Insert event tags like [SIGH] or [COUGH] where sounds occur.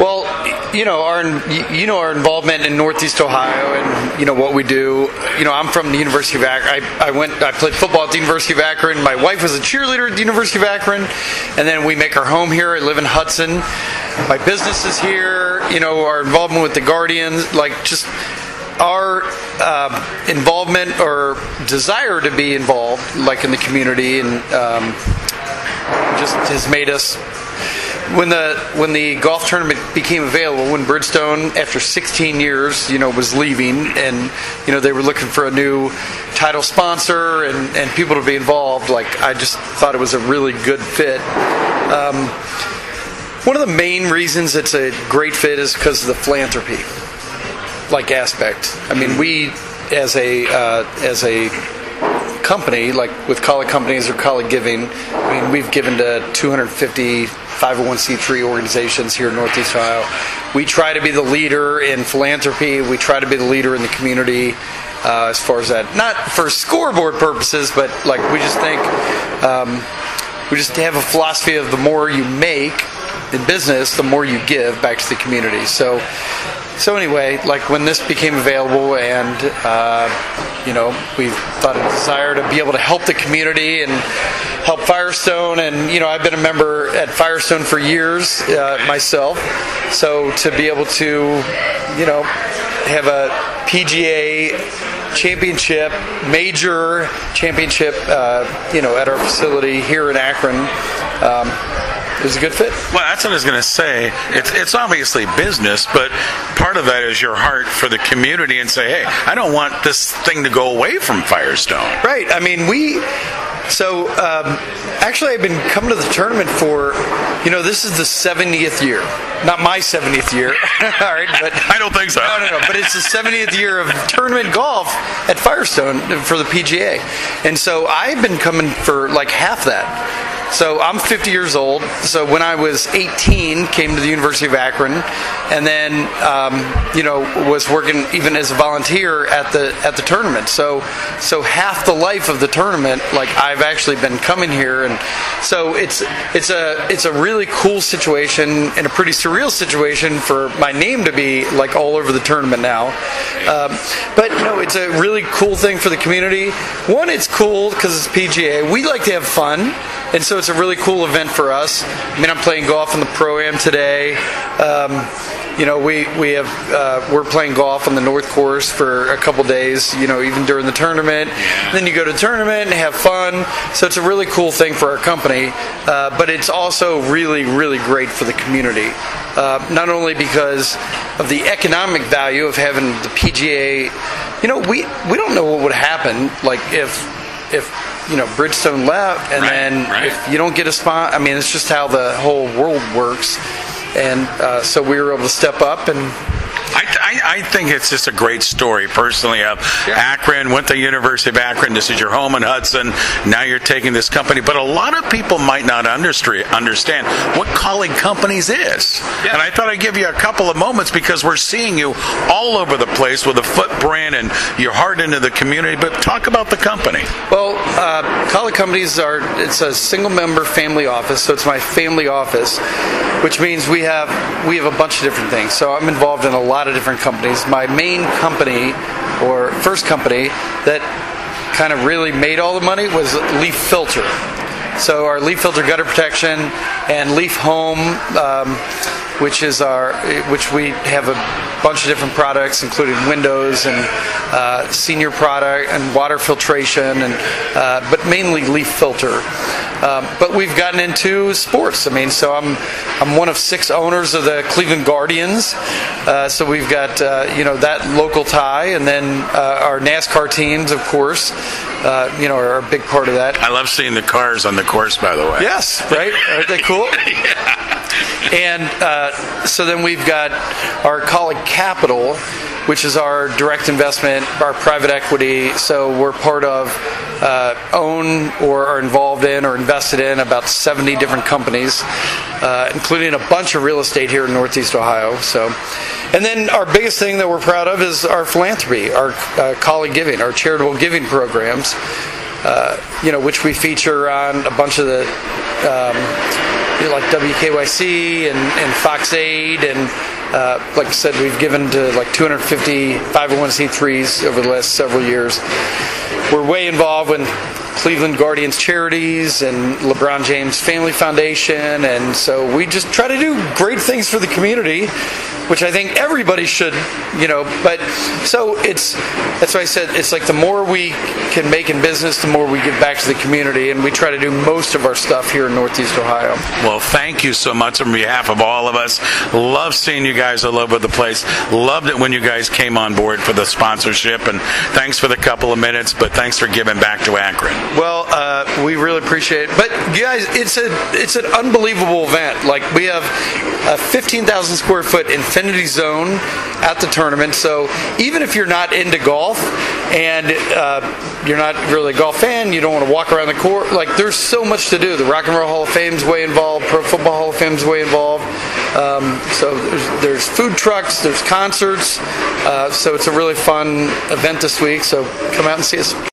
Well, you know our you know our involvement in Northeast Ohio and you know what we do. You know, I'm from the University of Akron. I, I went I played football at the University of Akron. My wife was a cheerleader at the University of Akron, and then we make our home here. I live in Hudson. My business is here. You know, our involvement with the Guardians, like just our uh, involvement or desire to be involved, like in the community, and um, just has made us when the when the golf tournament became available, when Bridgestone, after 16 years, you know, was leaving, and you know they were looking for a new title sponsor and, and people to be involved, like I just thought it was a really good fit. Um, one of the main reasons it's a great fit is because of the philanthropy, like aspect. I mean, we as a uh, as a company, like with Kaulig companies or Kaulig Giving, I mean, we've given to 250 501c3 organizations here in Northeast Ohio. We try to be the leader in philanthropy. We try to be the leader in the community uh, as far as that. Not for scoreboard purposes, but like we just think um, we just have a philosophy of the more you make in business, the more you give back to the community. So so anyway, like when this became available, and uh, you know, we thought a desire to be able to help the community and help Firestone, and you know, I've been a member at Firestone for years uh, myself, so to be able to, you know, have a PGA championship, major championship, uh, you know, at our facility here in Akron. Um, was a good fit. Well, that's what I was going to say. It's, it's obviously business, but part of that is your heart for the community and say, hey, I don't want this thing to go away from Firestone. Right. I mean, we. So, um, actually, I've been coming to the tournament for, you know, this is the 70th year. Not my 70th year. [LAUGHS] All right, but I don't think so. No, no, no. But it's the 70th year of tournament golf at Firestone for the PGA, and so I've been coming for like half that. So I'm 50 years old. So when I was 18, came to the University of Akron, and then um, you know was working even as a volunteer at the at the tournament. So so half the life of the tournament, like I've actually been coming here, and so it's it's a it's a really cool situation and a pretty surreal situation for my name to be like all over the tournament now. Um, but know, it's a really cool thing for the community. One, it's cool because it's PGA. We like to have fun and so it's a really cool event for us. I mean, I'm playing golf in the pro am today. Um, you know, we we have uh, we're playing golf on the North Course for a couple days. You know, even during the tournament. Then you go to the tournament and have fun. So it's a really cool thing for our company, uh, but it's also really really great for the community. Uh, not only because of the economic value of having the PGA. You know, we we don't know what would happen like if if you know Bridgestone left, and right, then right. if you don't get a spot, I mean, it's just how the whole world works. And uh, so we were able to step up and I, I, think it's just a great story personally of yeah. Akron, went to University of Akron. This is your home in Hudson. Now you're taking this company. But a lot of people might not understand what Kaulig Companies is. Yeah. And I thought I'd give you a couple of moments because we're seeing you all over the place with a footprint and your heart into the community. But talk about the company. Well, uh, Companies are, it's a single member family office. So it's my family office, which means we have, we have a bunch of different things. So I'm involved in a lot of different companies. My main company, or first company, that kind of really made all the money was Leaf Filter. So our leaf filter gutter protection and leaf home, um, which is our, which we have a bunch of different products, including windows and uh, senior product and water filtration, and uh, but mainly leaf filter. Um, but we've gotten into sports. I mean, so I'm I'm one of six owners of the Cleveland Guardians. Uh, so we've got uh, you know that local tie, and then uh, our NASCAR teams, of course. Uh, you know, are a big part of that. I love seeing the cars on the course, by the way. Yes, right? Aren't they cool? [LAUGHS] yeah. And uh, so then we've got our Kaulig Capital, which is our direct investment, our private equity. So we're part of, uh, own or are involved in or invested in about 70 different companies, uh, including a bunch of real estate here in Northeast Ohio. So, and then our biggest thing that we're proud of is our philanthropy, our uh, Kaulig Giving, our charitable giving programs. Uh, you know, which we feature on a bunch of the um, you know, like WKYC and, and Fox 8 and uh, like I said, we've given to like 250 501c3s over the last several years. We're way involved with Cleveland Guardians Charities and LeBron James Family Foundation, and so we just try to do great things for the community, which I think everybody should, you know. But so it's that's why I said it's like the more we can make in business, the more we give back to the community, and we try to do most of our stuff here in Northeast Ohio. Well, thank you so much on behalf of all of us. Love seeing you guys all over the place. Loved it when you guys came on board for the sponsorship, and thanks for the couple of minutes. But thanks for giving back to Akron. Well, uh, we really appreciate it. But guys, it's a it's an unbelievable event. Like we have a 15,000 square foot infinity zone at the tournament. So even if you're not into golf and uh, you're not really a golf fan, you don't want to walk around the court. Like there's so much to do. The Rock and Roll Hall of Fame's way involved. Pro Football Hall of Fame's way involved. Um, so there's, there's, food trucks, there's concerts. Uh, so it's a really fun event this week. So come out and see us.